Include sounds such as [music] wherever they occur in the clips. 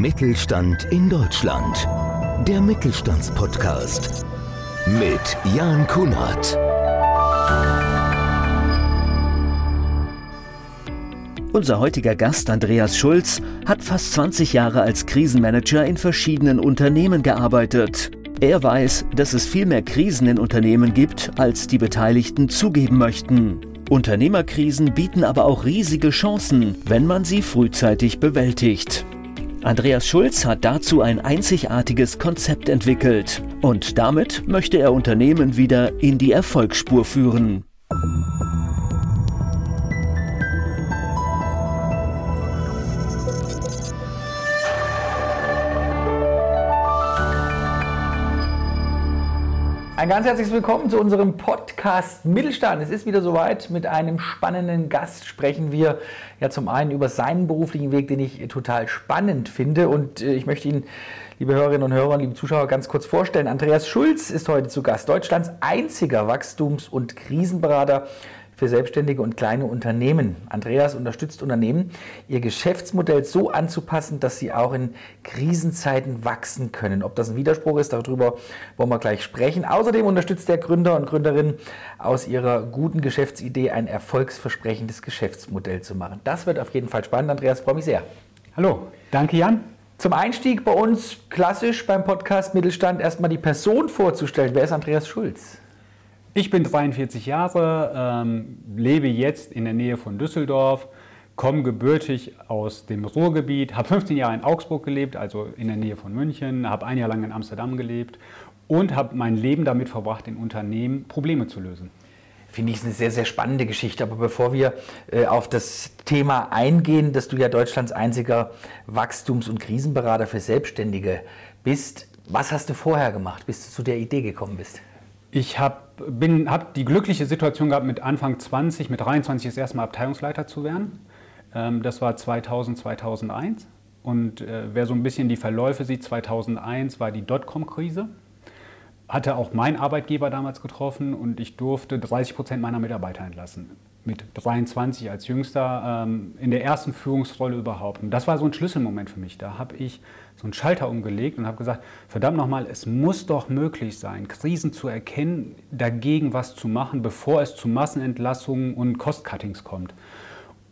Mittelstand in Deutschland. Der Mittelstandspodcast mit Jan Kunert. Unser heutiger Gast Andreas Schulz hat fast 20 Jahre als Krisenmanager in verschiedenen Unternehmen gearbeitet. Er weiß, dass es viel mehr Krisen in Unternehmen gibt, als die Beteiligten zugeben möchten. Unternehmerkrisen bieten aber auch riesige Chancen, wenn man sie frühzeitig bewältigt. Andreas Schulz hat dazu ein einzigartiges Konzept entwickelt und damit möchte er Unternehmen wieder in die Erfolgsspur führen. Ein ganz herzliches Willkommen zu unserem Podcast Mittelstand. Es ist wieder soweit. Mit einem spannenden Gast sprechen wir ja zum einen über seinen beruflichen Weg, den ich total spannend finde. Und äh, ich möchte Ihnen, liebe Hörerinnen und Hörer, liebe Zuschauer, ganz kurz vorstellen. Andreas Schulz ist heute zu Gast, Deutschlands einziger Wachstums- und Krisenberater für selbstständige und kleine Unternehmen. Andreas unterstützt Unternehmen, ihr Geschäftsmodell so anzupassen, dass sie auch in Krisenzeiten wachsen können. Ob das ein Widerspruch ist, darüber wollen wir gleich sprechen. Außerdem unterstützt der Gründer und Gründerin aus ihrer guten Geschäftsidee ein erfolgsversprechendes Geschäftsmodell zu machen. Das wird auf jeden Fall spannend. Andreas, freue mich sehr. Hallo, danke Jan. Zum Einstieg bei uns klassisch beim Podcast Mittelstand erstmal die Person vorzustellen. Wer ist Andreas Schulz? Ich bin 43 Jahre, ähm, lebe jetzt in der Nähe von Düsseldorf, komme gebürtig aus dem Ruhrgebiet, habe 15 Jahre in Augsburg gelebt, also in der Nähe von München, habe ein Jahr lang in Amsterdam gelebt und habe mein Leben damit verbracht, in Unternehmen Probleme zu lösen. Finde ich eine sehr, sehr spannende Geschichte. Aber bevor wir äh, auf das Thema eingehen, dass du ja Deutschlands einziger Wachstums- und Krisenberater für Selbstständige bist, was hast du vorher gemacht, bis du zu der Idee gekommen bist? Ich habe hab die glückliche Situation gehabt, mit Anfang 20, mit 23 das erste Mal Abteilungsleiter zu werden. Ähm, das war 2000, 2001. Und äh, wer so ein bisschen die Verläufe sieht, 2001 war die Dotcom-Krise. Hatte auch mein Arbeitgeber damals getroffen und ich durfte 30 Prozent meiner Mitarbeiter entlassen mit 23 als Jüngster ähm, in der ersten Führungsrolle überhaupt. Und das war so ein Schlüsselmoment für mich. Da habe ich so einen Schalter umgelegt und habe gesagt, verdammt nochmal, es muss doch möglich sein, Krisen zu erkennen, dagegen was zu machen, bevor es zu Massenentlassungen und Cost-Cuttings kommt.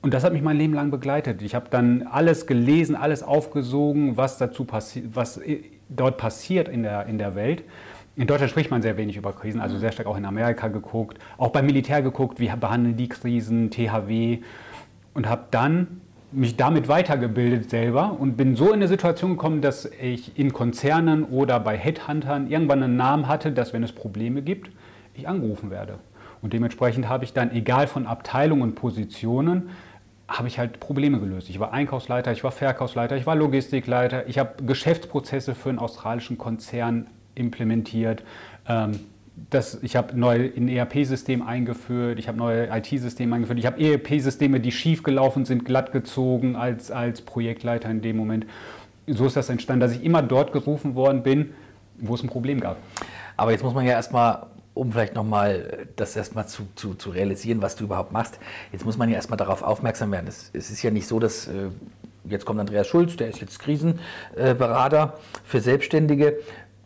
Und das hat mich mein Leben lang begleitet. Ich habe dann alles gelesen, alles aufgesogen, was dazu passiert, was dort passiert in der, in der Welt. In Deutschland spricht man sehr wenig über Krisen, also sehr stark auch in Amerika geguckt, auch beim Militär geguckt, wie behandeln die Krisen, THW und habe dann mich damit weitergebildet selber und bin so in eine Situation gekommen, dass ich in Konzernen oder bei Headhuntern irgendwann einen Namen hatte, dass wenn es Probleme gibt, ich angerufen werde. Und dementsprechend habe ich dann, egal von Abteilungen und Positionen, habe ich halt Probleme gelöst. Ich war Einkaufsleiter, ich war Verkaufsleiter, ich war Logistikleiter, ich habe Geschäftsprozesse für einen australischen Konzern implementiert. Ähm, das, ich habe neu ein ERP-System eingeführt, ich habe neue IT-Systeme eingeführt, ich habe ERP-Systeme, die schief gelaufen sind, glatt gezogen als, als Projektleiter in dem Moment. So ist das entstanden, dass ich immer dort gerufen worden bin, wo es ein Problem gab. Aber jetzt muss man ja erstmal, um vielleicht nochmal das erstmal zu, zu, zu realisieren, was du überhaupt machst, jetzt muss man ja erstmal darauf aufmerksam werden. Es, es ist ja nicht so, dass äh, jetzt kommt Andreas Schulz, der ist jetzt Krisenberater für Selbstständige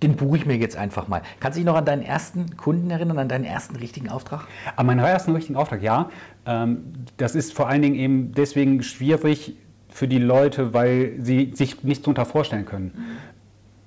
den buche ich mir jetzt einfach mal. Kannst du dich noch an deinen ersten Kunden erinnern, an deinen ersten richtigen Auftrag? An meinen ersten richtigen Auftrag, ja. Ähm, das ist vor allen Dingen eben deswegen schwierig für die Leute, weil sie sich nichts darunter vorstellen können.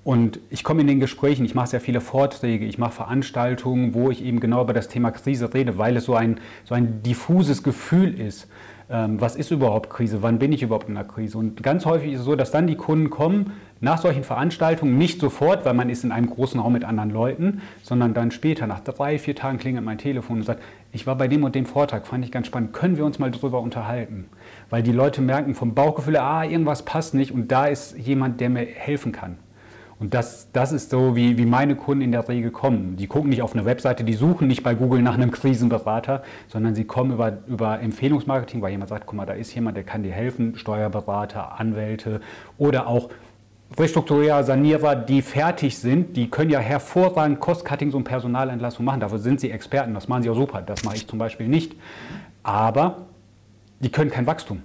Und ich komme in den Gesprächen, ich mache sehr viele Vorträge, ich mache Veranstaltungen, wo ich eben genau über das Thema Krise rede, weil es so ein, so ein diffuses Gefühl ist. Ähm, was ist überhaupt Krise? Wann bin ich überhaupt in der Krise? Und ganz häufig ist es so, dass dann die Kunden kommen nach solchen Veranstaltungen, nicht sofort, weil man ist in einem großen Raum mit anderen Leuten, sondern dann später, nach drei, vier Tagen klingelt mein Telefon und sagt, ich war bei dem und dem Vortrag, fand ich ganz spannend, können wir uns mal darüber unterhalten? Weil die Leute merken vom Bauchgefühl, ah, irgendwas passt nicht und da ist jemand, der mir helfen kann. Und das, das ist so, wie, wie meine Kunden in der Regel kommen. Die gucken nicht auf eine Webseite, die suchen nicht bei Google nach einem Krisenberater, sondern sie kommen über, über Empfehlungsmarketing, weil jemand sagt, guck mal, da ist jemand, der kann dir helfen, Steuerberater, Anwälte oder auch Restrukturierer, Sanierer, die fertig sind, die können ja hervorragend Cost-Cuttings und Personalentlassung machen. Dafür sind sie Experten, das machen sie auch super. Das mache ich zum Beispiel nicht. Aber die können kein Wachstum.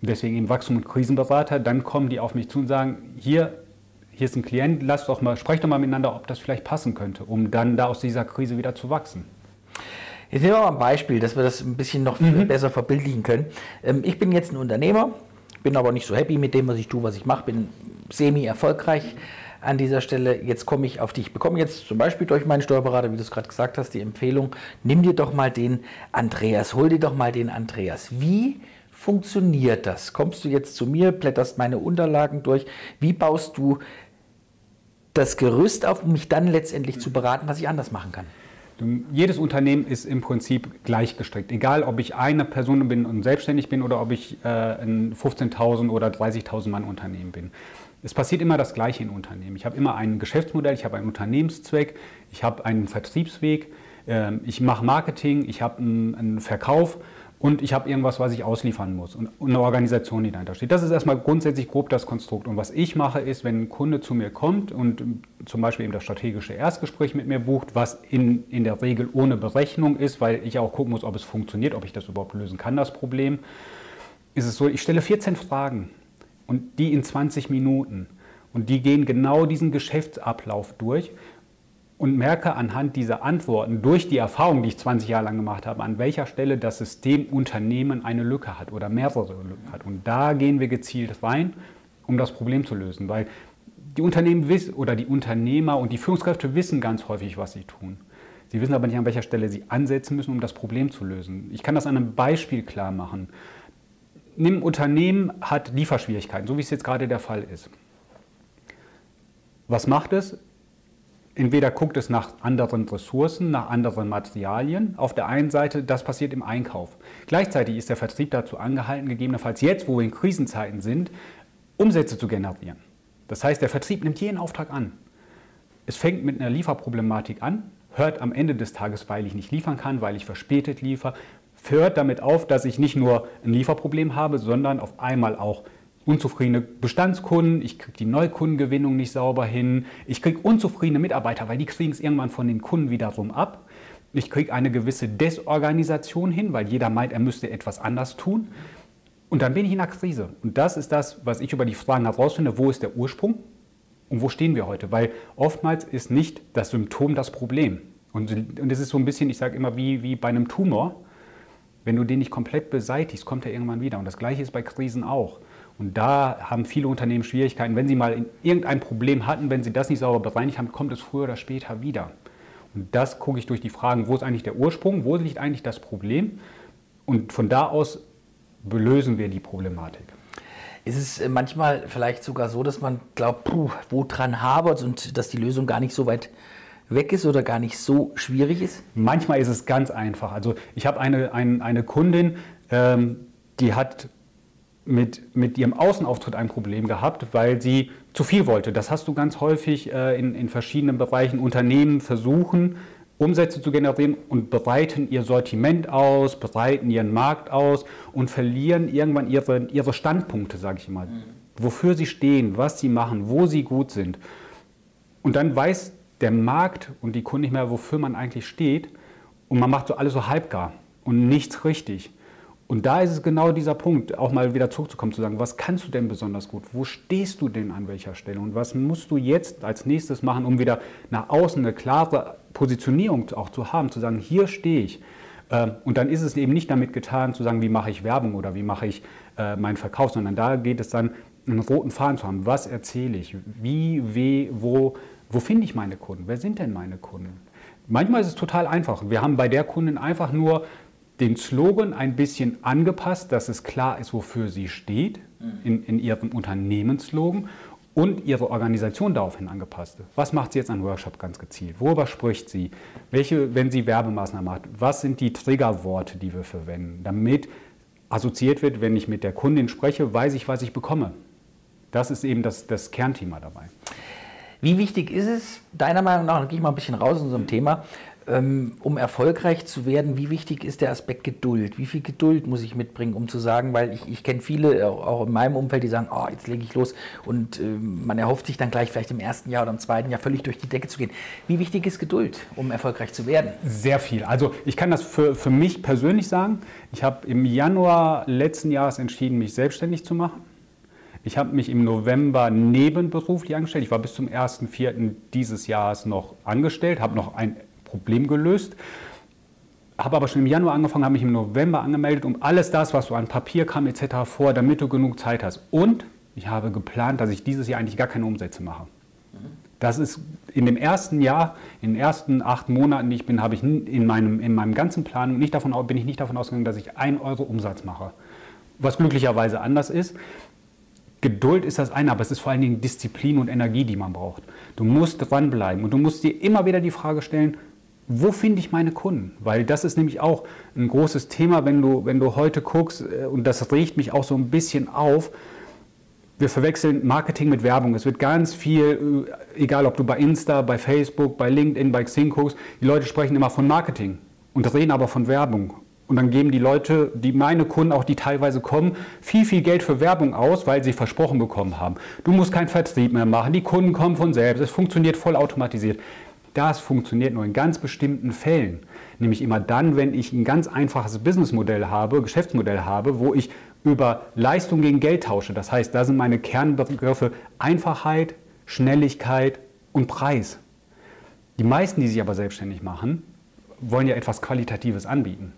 Deswegen eben Wachstum- und Krisenberater. Dann kommen die auf mich zu und sagen, hier, hier ist ein Klient, lass doch mal, sprecht doch mal miteinander, ob das vielleicht passen könnte, um dann da aus dieser Krise wieder zu wachsen. Jetzt nehmen wir mal ein Beispiel, dass wir das ein bisschen noch mhm. besser verbildlichen können. Ähm, ich bin jetzt ein Unternehmer, bin aber nicht so happy mit dem, was ich tue, was ich mache, bin semi-erfolgreich an dieser Stelle. Jetzt komme ich auf dich. Ich bekomme jetzt zum Beispiel durch meinen Steuerberater, wie du es gerade gesagt hast, die Empfehlung, nimm dir doch mal den Andreas, hol dir doch mal den Andreas. Wie funktioniert das? Kommst du jetzt zu mir, blätterst meine Unterlagen durch? Wie baust du das Gerüst auf, um mich dann letztendlich zu beraten, was ich anders machen kann? Jedes Unternehmen ist im Prinzip gleich gestrickt. Egal, ob ich eine Person bin und selbstständig bin oder ob ich äh, ein 15.000 oder 30.000 Mann Unternehmen bin. Es passiert immer das Gleiche in Unternehmen. Ich habe immer ein Geschäftsmodell, ich habe einen Unternehmenszweck, ich habe einen Vertriebsweg, äh, ich mache Marketing, ich habe einen, einen Verkauf und ich habe irgendwas, was ich ausliefern muss und eine Organisation, die dahinter steht. Das ist erstmal grundsätzlich grob das Konstrukt. Und was ich mache, ist, wenn ein Kunde zu mir kommt und zum Beispiel eben das strategische Erstgespräch mit mir bucht, was in, in der Regel ohne Berechnung ist, weil ich auch gucken muss, ob es funktioniert, ob ich das überhaupt lösen kann, das Problem, ist es so, ich stelle 14 Fragen und die in 20 Minuten. Und die gehen genau diesen Geschäftsablauf durch und merke anhand dieser Antworten durch die Erfahrung, die ich 20 Jahre lang gemacht habe, an welcher Stelle das System Unternehmen eine Lücke hat oder mehrere Lücken hat. Und da gehen wir gezielt rein, um das Problem zu lösen, weil die Unternehmen wissen oder die Unternehmer und die Führungskräfte wissen ganz häufig, was sie tun. Sie wissen aber nicht, an welcher Stelle sie ansetzen müssen, um das Problem zu lösen. Ich kann das an einem Beispiel klar machen. Nimm Unternehmen hat Lieferschwierigkeiten, so wie es jetzt gerade der Fall ist. Was macht es? Entweder guckt es nach anderen Ressourcen, nach anderen Materialien. Auf der einen Seite, das passiert im Einkauf. Gleichzeitig ist der Vertrieb dazu angehalten, gegebenenfalls jetzt, wo wir in Krisenzeiten sind, Umsätze zu generieren. Das heißt, der Vertrieb nimmt jeden Auftrag an. Es fängt mit einer Lieferproblematik an, hört am Ende des Tages, weil ich nicht liefern kann, weil ich verspätet liefere, hört damit auf, dass ich nicht nur ein Lieferproblem habe, sondern auf einmal auch unzufriedene Bestandskunden, ich kriege die Neukundengewinnung nicht sauber hin, ich kriege unzufriedene Mitarbeiter, weil die kriegen es irgendwann von den Kunden wiederum ab. Ich kriege eine gewisse Desorganisation hin, weil jeder meint, er müsste etwas anders tun. Und dann bin ich in einer Krise. Und das ist das, was ich über die Fragen herausfinde, wo ist der Ursprung und wo stehen wir heute? Weil oftmals ist nicht das Symptom das Problem. Und, und ist so ein bisschen, ich sage immer, wie, wie bei einem Tumor. Wenn du den nicht komplett beseitigst, kommt er irgendwann wieder. Und das Gleiche ist bei Krisen auch. Und da haben viele Unternehmen Schwierigkeiten. Wenn sie mal irgendein Problem hatten, wenn sie das nicht sauber bereinigt haben, kommt es früher oder später wieder. Und das gucke ich durch die Fragen, wo ist eigentlich der Ursprung, wo liegt eigentlich das Problem? Und von da aus belösen wir die Problematik. Ist es äh, manchmal vielleicht sogar so, dass man glaubt, puh, wo dran habert und dass die Lösung gar nicht so weit weg ist oder gar nicht so schwierig ist? Manchmal ist es ganz einfach. Also ich habe eine, eine, eine Kundin, ähm, die hat mit, mit ihrem Außenauftritt ein Problem gehabt, weil sie zu viel wollte. Das hast du ganz häufig äh, in, in verschiedenen Bereichen. Unternehmen versuchen, Umsätze zu generieren und breiten ihr Sortiment aus, breiten ihren Markt aus und verlieren irgendwann ihre, ihre Standpunkte, sage ich mal. Mhm. Wofür sie stehen, was sie machen, wo sie gut sind. Und dann weiß der Markt und die Kunden nicht mehr, wofür man eigentlich steht. Und man macht so alles so halbgar und nichts richtig. Und da ist es genau dieser Punkt, auch mal wieder zurückzukommen, zu sagen, was kannst du denn besonders gut? Wo stehst du denn an welcher Stelle? Und was musst du jetzt als nächstes machen, um wieder nach außen eine klare Positionierung auch zu haben, zu sagen, hier stehe ich. Ähm, und dann ist es eben nicht damit getan, zu sagen, wie mache ich Werbung oder wie mache ich äh, meinen Verkauf, sondern da geht es dann, einen roten Faden zu haben. Was erzähle ich? Wie, wie, wo, wo finde ich meine Kunden? Wer sind denn meine Kunden? Manchmal ist es total einfach. Wir haben bei der Kundin einfach nur den Slogan ein bisschen angepasst, dass es klar ist, wofür sie steht in, in ihrem Unternehmensslogan und ihre Organisation daraufhin angepasst. Was macht sie jetzt an Workshop ganz gezielt? Worüber spricht sie? Welche, wenn sie Werbemaßnahmen macht, was sind die Triggerworte, die wir verwenden, damit assoziiert wird, wenn ich mit der Kundin spreche, weiß ich, was ich bekomme. Das ist eben das, das Kernthema dabei. Wie wichtig ist es, deiner Meinung nach, da gehe ich mal ein bisschen raus aus unserem Thema, Ähm, um erfolgreich zu werden, wie wichtig ist der Aspekt Geduld? Wie viel Geduld muss ich mitbringen, um zu sagen, weil ich, ich kenne viele, auch in meinem Umfeld, die sagen, oh, jetzt lege ich los und äh, man erhofft sich dann gleich vielleicht im ersten Jahr oder im zweiten Jahr völlig durch die Decke zu gehen. Wie wichtig ist Geduld, um erfolgreich zu werden? Sehr viel. Also ich kann das für, für mich persönlich sagen. Ich habe im Januar letzten Jahres entschieden, mich selbstständig zu machen. Ich habe mich im November nebenberuflich angestellt. Ich war bis zum 1.4. dieses Jahres noch angestellt, habe noch ein Problem gelöst. Habe aber schon im Januar angefangen, habe mich im November angemeldet, um alles das, was so an Papier kam etc. vor, damit du genug Zeit hast. Und ich habe geplant, dass ich dieses Jahr eigentlich gar keine Umsätze mache. Das ist in dem ersten Jahr, in den ersten acht Monaten, die ich bin, habe ich in meinem, in meinem ganzen Plan nicht davon, bin ich nicht davon ausgegangen, dass ich ein Euro Umsatz mache. Was glücklicherweise anders ist. Geduld ist das eine, aber es ist vor allen Dingen Disziplin und Energie, die man braucht. Du musst dranbleiben und du musst dir immer wieder die Frage stellen, wo finde ich meine Kunden? Weil das ist nämlich auch ein großes Thema, wenn du, wenn du heute guckst, äh, und das regt mich auch so ein bisschen auf. Wir verwechseln Marketing mit Werbung. Es wird ganz viel, äh, egal ob du bei Insta, bei Facebook, bei LinkedIn, bei Xing guckst, die Leute sprechen immer von Marketing und reden aber von Werbung. Und dann geben die Leute, die meine Kunden, auch die teilweise kommen, viel, viel Geld für Werbung aus, weil sie versprochen bekommen haben. Du musst keinen Vertrieb mehr machen, die Kunden kommen von selbst, es funktioniert voll automatisiert. Das funktioniert nur in ganz bestimmten Fällen. Nämlich immer dann, wenn ich ein ganz einfaches Businessmodell habe, Geschäftsmodell habe, wo ich über Leistung gegen Geld tausche. Das heißt, da sind meine Kernbegriffe Einfachheit, Schnelligkeit und Preis. Die meisten, die sich aber selbstständig machen, wollen ja etwas Qualitatives anbieten.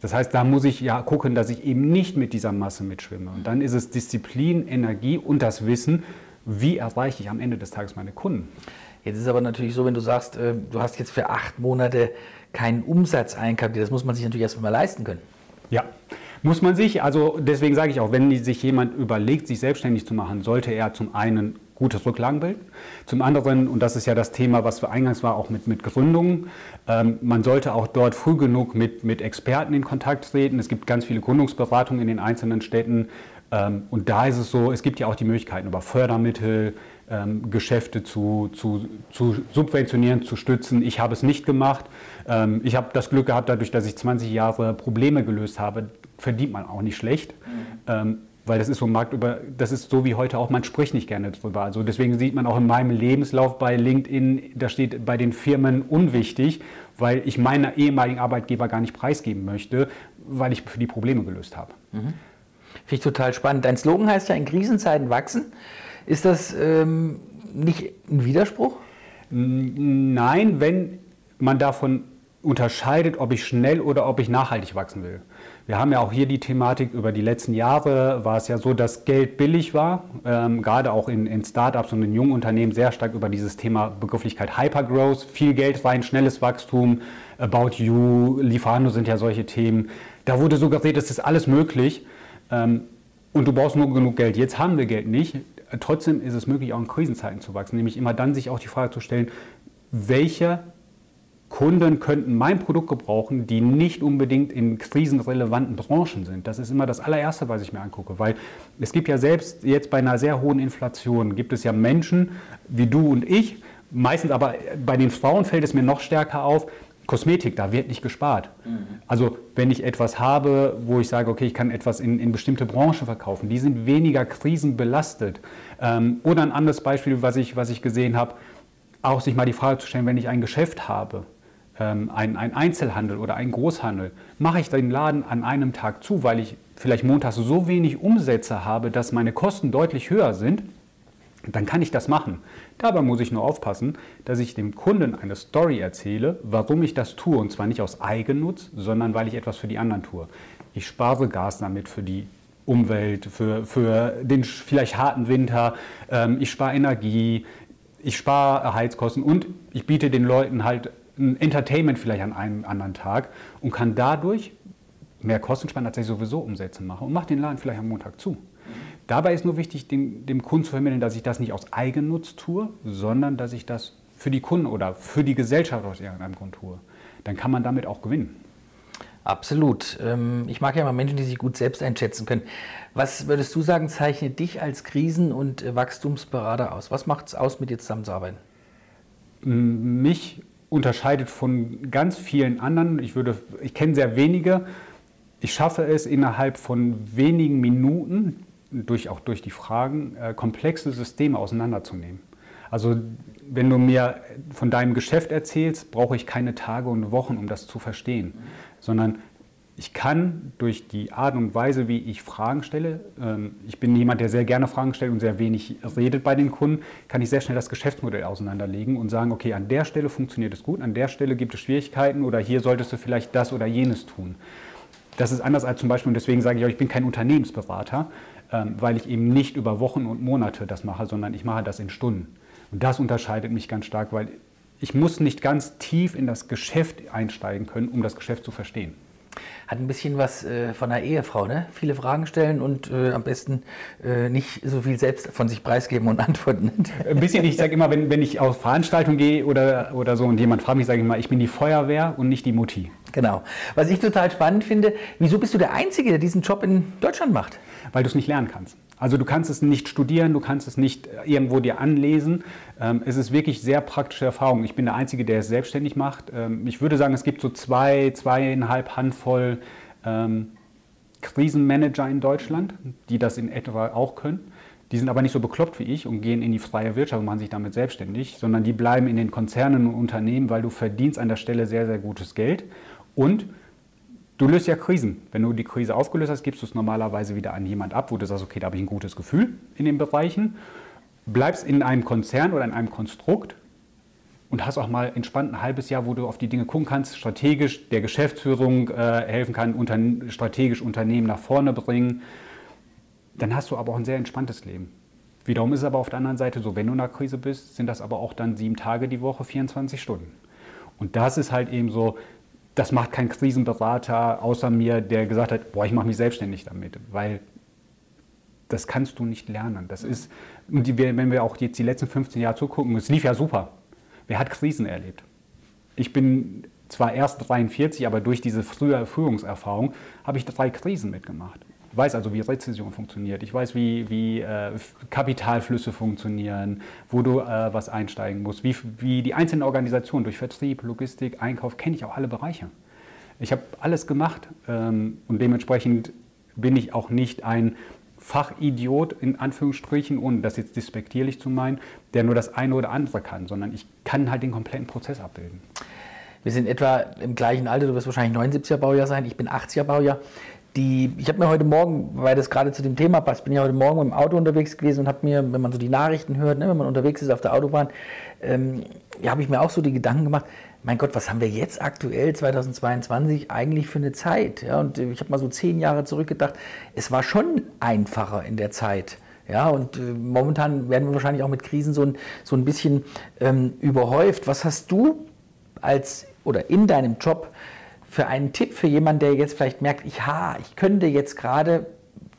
Das heißt, da muss ich ja gucken, dass ich eben nicht mit dieser Masse mitschwimme. Und dann ist es Disziplin, Energie und das Wissen, wie erreiche ich am Ende des Tages meine Kunden. Jetzt ist aber natürlich so, wenn du sagst, äh, du hast jetzt für acht Monate keinen Umsatz einkalkuliert, das muss man sich natürlich erstmal leisten können. Ja, muss man sich. Also deswegen sage ich auch, wenn sich jemand überlegt, sich selbstständig zu machen, sollte er zum einen gutes Rücklagenbild. Zum anderen, und das ist ja das Thema, was für eingangs war, auch mit, mit Gründungen, ähm, man sollte auch dort früh genug mit, mit Experten in Kontakt treten. Es gibt ganz viele Gründungsberatungen in den einzelnen Städten. Ähm, und da ist es so, es gibt ja auch die Möglichkeiten über Fördermittel, ähm, Geschäfte zu, zu, zu, subventionieren, zu stützen. Ich habe es nicht gemacht. Ähm, ich habe das Glück gehabt, dadurch, dass ich 20 Jahre Probleme gelöst habe, verdient man auch nicht schlecht. Mhm. Ähm, weil das ist so Markt über, das ist so wie heute auch, man spricht nicht gerne drüber. Also deswegen sieht man auch in meinem Lebenslauf bei LinkedIn, da steht bei den Firmen unwichtig, weil ich meine ehemaligen Arbeitgeber gar nicht preisgeben möchte, weil ich für die Probleme gelöst habe. Mhm. Finde ich total spannend. Dein Slogan heißt ja in Krisenzeiten wachsen. Ist das ähm, nicht ein Widerspruch? Nein, wenn man davon unterscheidet, ob ich schnell oder ob ich nachhaltig wachsen will. Wir haben ja auch hier die Thematik, über die letzten Jahre war es ja so, dass Geld billig war, ähm, gerade auch in, in Startups und in jungen Unternehmen sehr stark über dieses Thema Begrifflichkeit Hypergrowth, viel Geld rein, schnelles Wachstum, About You, Lieferando sind ja solche Themen. Da wurde suggeriert, es ist alles möglich ähm, und du brauchst nur genug Geld. Jetzt haben wir Geld nicht trotzdem ist es möglich, auch in Krisenzeiten zu wachsen. Nämlich immer dann sich auch die Frage zu stellen, welche Kunden könnten mein Produkt gebrauchen, die nicht unbedingt in krisenrelevanten Branchen sind. Das ist immer das allererste, was ich mir angucke, weil es gibt ja selbst jetzt bei einer sehr hohen Inflation, gibt es ja Menschen wie du und ich, meistens aber bei den Frauen fällt es mir noch stärker auf, Kosmetik, da wird nicht gespart. Mhm. Also wenn ich etwas habe, wo ich sage, okay, ich kann etwas in, in bestimmte Branchen verkaufen, die sind weniger krisenbelastet. Ähm, oder ein anderes Beispiel, was ich, was ich gesehen habe, auch sich mal die Frage zu stellen, wenn ich ein Geschäft habe, ähm, ein, ein Einzelhandel oder ein Großhandel, mache ich den Laden an einem Tag zu, weil ich vielleicht montags so wenig Umsätze habe, dass meine Kosten deutlich höher sind, dann kann ich das machen. Dabei muss ich nur aufpassen, dass ich dem Kunden eine Story erzähle, warum ich das tue. Und zwar nicht aus Eigennutz, sondern weil ich etwas für die anderen tue. Ich spare Gas damit für die Umwelt, für, für den vielleicht harten Winter. Ähm, ich spare Energie, ich spare Heizkosten und ich biete den Leuten halt ein Entertainment vielleicht an einem anderen Tag und kann dadurch mehr Kosten sparen, als ich sowieso Umsätze mache und mache den Laden vielleicht am Montag zu. Dabei ist nur wichtig, dem, dem Kunden zu vermitteln, dass ich das nicht aus Eigennutz tue, sondern dass ich das für die Kunden oder für die Gesellschaft aus irgendeinem Grund tue. Dann kann man damit auch gewinnen. Absolut. Ähm, ich mag ja immer Menschen, die sich gut selbst einschätzen können. Was würdest du sagen, zeichnet dich als Krisen- und Wachstumsberater aus? Was macht es aus, mit dir zusammenzuarbeiten? Mich unterscheidet von ganz vielen anderen. Ich, würde, ich kenne sehr wenige. Ich schaffe es innerhalb von wenigen Minuten, durch, auch durch die Fragen, äh, komplexe Systeme auseinanderzunehmen. Also wenn du mir von deinem Geschäft erzählst, brauche ich keine Tage und Wochen, um das zu verstehen, sondern ich kann durch die Art und Weise, wie ich Fragen stelle, ähm, ich bin jemand, der sehr gerne Fragen stellt und sehr wenig redet bei den Kunden, kann ich sehr schnell das Geschäftsmodell auseinanderlegen und sagen, okay, an der Stelle funktioniert es gut, an der Stelle gibt es Schwierigkeiten oder hier solltest du vielleicht das oder jenes tun. Das ist anders als zum Beispiel, und deswegen sage ich auch, ich bin kein Unternehmensberater, weil ich eben nicht über Wochen und Monate das mache, sondern ich mache das in Stunden. Und das unterscheidet mich ganz stark, weil ich muss nicht ganz tief in das Geschäft einsteigen können, um das Geschäft zu verstehen. Hat ein bisschen was äh, von einer Ehefrau, ne? Viele Fragen stellen und äh, am besten äh, nicht so viel selbst von sich preisgeben und [laughs] antworten. Ein bisschen, ich sage immer, wenn, wenn ich auf Veranstaltungen gehe oder, oder so und jemand fragt mich, sage ich mal, ich bin die Feuerwehr und nicht die Mutti. Genau. Was ich total spannend finde, wieso bist du der Einzige, der diesen Job in Deutschland macht? Weil du es nicht lernen kannst. Also du kannst es nicht studieren, du kannst es nicht äh, irgendwo dir anlesen. Ähm, es ist wirklich sehr praktische Erfahrung. Ich bin der Einzige, der es selbstständig macht. Ähm, ich würde sagen, es gibt so zwei, zweieinhalb Handvoll ähm, Krisenmanager in Deutschland, die das in etwa auch können. Die sind aber nicht so bekloppt wie ich und gehen in die freie Wirtschaft und machen sich damit selbstständig, sondern die bleiben in den Konzernen und Unternehmen, weil du verdienst an der Stelle sehr, sehr gutes Geld. Und Du löst ja Krisen. Wenn du die Krise aufgelöst hast, gibst du es normalerweise wieder an jemand ab, wo du sagst, okay, da habe ich ein gutes Gefühl in den Bereichen. Bleibst in einem Konzern oder in einem Konstrukt und hast auch mal entspannt ein halbes Jahr, wo du auf die Dinge gucken kannst, strategisch der Geschäftsführung äh, helfen kann, unter, strategisch Unternehmen nach vorne bringen. Dann hast du aber auch ein sehr entspanntes Leben. Wiederum ist es aber auf der anderen Seite so, wenn du in einer Krise bist, sind das aber auch dann sieben Tage die Woche, 24 Stunden. Und das ist halt eben so, das macht kein Krisenberater außer mir, der gesagt hat, boah, ich mache mich selbstständig damit, weil das kannst du nicht lernen. Das ist, wenn wir auch jetzt die letzten 15 Jahre zugucken, es lief ja super. Wer hat Krisen erlebt? Ich bin zwar erst 43, aber durch diese frühe Führungserfahrung habe ich drei Krisen mitgemacht weiß also, wie Rezession funktioniert. Ich weiß, wie, wie äh, Kapitalflüsse funktionieren, wo du äh, was einsteigen musst, wie, wie die einzelnen Organisationen durch Vertrieb, Logistik, Einkauf, kenne ich auch alle Bereiche. Ich habe alles gemacht ähm, und dementsprechend bin ich auch nicht ein Fachidiot in Anführungsstrichen, ohne das jetzt despektierlich zu meinen, der nur das eine oder andere kann, sondern ich kann halt den kompletten Prozess abbilden. Wir sind etwa im gleichen Alter, du wirst wahrscheinlich 79er Baujahr sein, ich bin 80er Baujahr die, ich habe mir heute Morgen, weil das gerade zu dem Thema passt, bin ja heute Morgen dem Auto unterwegs gewesen und habe mir, wenn man so die Nachrichten hört, ne, wenn man unterwegs ist auf der Autobahn, ähm, ja, habe ich mir auch so die Gedanken gemacht, mein Gott, was haben wir jetzt aktuell 2022 eigentlich für eine Zeit? Ja, und ich habe mal so zehn Jahre zurückgedacht, es war schon einfacher in der Zeit. Ja, und äh, momentan werden wir wahrscheinlich auch mit Krisen so ein, so ein bisschen ähm, überhäuft. Was hast du als oder in deinem Job für einen Tipp für jemanden, der jetzt vielleicht merkt, ich, ha, ich könnte jetzt gerade,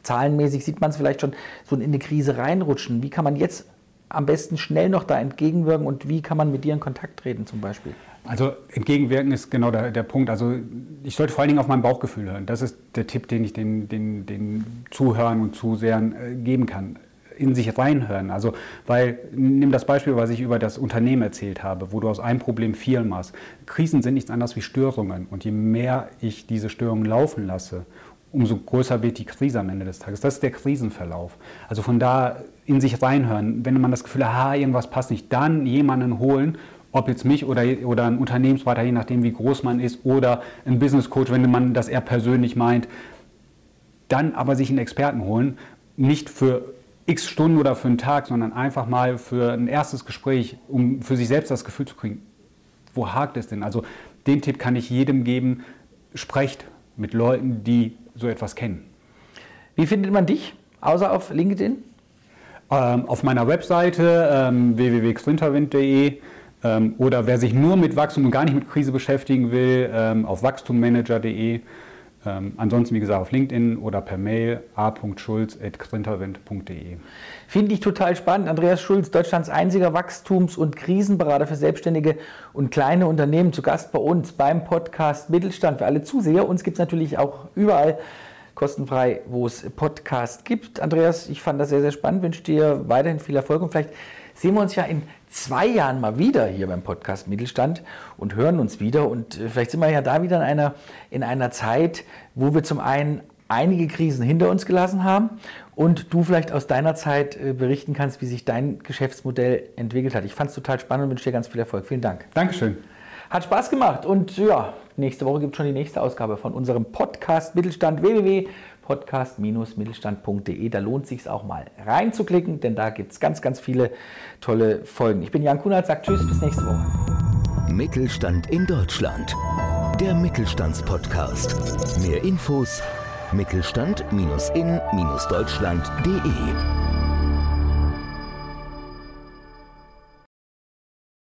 zahlenmäßig sieht man es vielleicht schon, so in eine Krise reinrutschen? Wie kann man jetzt am besten schnell noch da entgegenwirken und wie kann man mit dir in Kontakt treten zum Beispiel? Also entgegenwirken ist genau der, der Punkt. Also ich sollte vor allen Dingen auf mein Bauchgefühl hören. Das ist der Tipp, den ich den, den, den Zuhörern und Zusehern äh, geben kann in sich reinhören. Also, weil, nimm das Beispiel, was ich über das Unternehmen erzählt habe, wo du aus einem Problem viel machst. Krisen sind nichts anderes wie Störungen. Und je mehr ich diese Störungen laufen lasse, umso größer wird die Krise am Ende des Tages. Das ist der Krisenverlauf. Also von da in sich reinhören. Wenn man das Gefühl hat, ha, irgendwas passt nicht, dann jemanden holen, ob jetzt mich oder, oder ein Unternehmensberater, je nachdem wie groß man ist, oder ein Business Coach, wenn man das eher persönlich meint, dann aber sich einen Experten holen, nicht für x Stunden oder für einen Tag, sondern einfach mal für ein erstes Gespräch, um für sich selbst das Gefühl zu kriegen, wo hakt es denn? Also den Tipp kann ich jedem geben, sprecht mit Leuten, die so etwas kennen. Wie findet man dich, außer auf LinkedIn? Ähm, auf meiner Webseite ähm, www.xrinterwind.de ähm, oder wer sich nur mit Wachstum und gar nicht mit Krise beschäftigen will, ähm, auf wachstummanager.de. Ähm, ansonsten, wie gesagt, auf LinkedIn oder per Mail a.schulz.grinterwind.de. Finde ich total spannend. Andreas Schulz, Deutschlands einziger Wachstums- und Krisenberater für selbstständige und kleine Unternehmen, zu Gast bei uns beim Podcast Mittelstand für alle Zuseher. Uns gibt es natürlich auch überall kostenfrei, wo es Podcast gibt. Andreas, ich fand das sehr, sehr spannend, wünsche dir weiterhin viel Erfolg und vielleicht sehen wir uns ja in zwei Jahren mal wieder hier beim Podcast Mittelstand und hören uns wieder. Und äh, vielleicht sind wir ja da wieder in einer, in einer Zeit, wo wir zum einen einige Krisen hinter uns gelassen haben und du vielleicht aus deiner Zeit äh, berichten kannst, wie sich dein Geschäftsmodell entwickelt hat. Ich fand es total spannend und wünsche dir ganz viel Erfolg. Vielen Dank. Dankeschön. Hat Spaß gemacht und ja, nächste Woche gibt es schon die nächste Ausgabe von unserem Podcast Mittelstand www.podcast-mittelstand.de. Da lohnt sich auch mal reinzuklicken, denn da gibt es ganz, ganz viele tolle Folgen. Ich bin Jan Kunert, sagt Tschüss, bis nächste Woche. Mittelstand in Deutschland. Der Mittelstandspodcast. Mehr Infos mittelstand-in-deutschland.de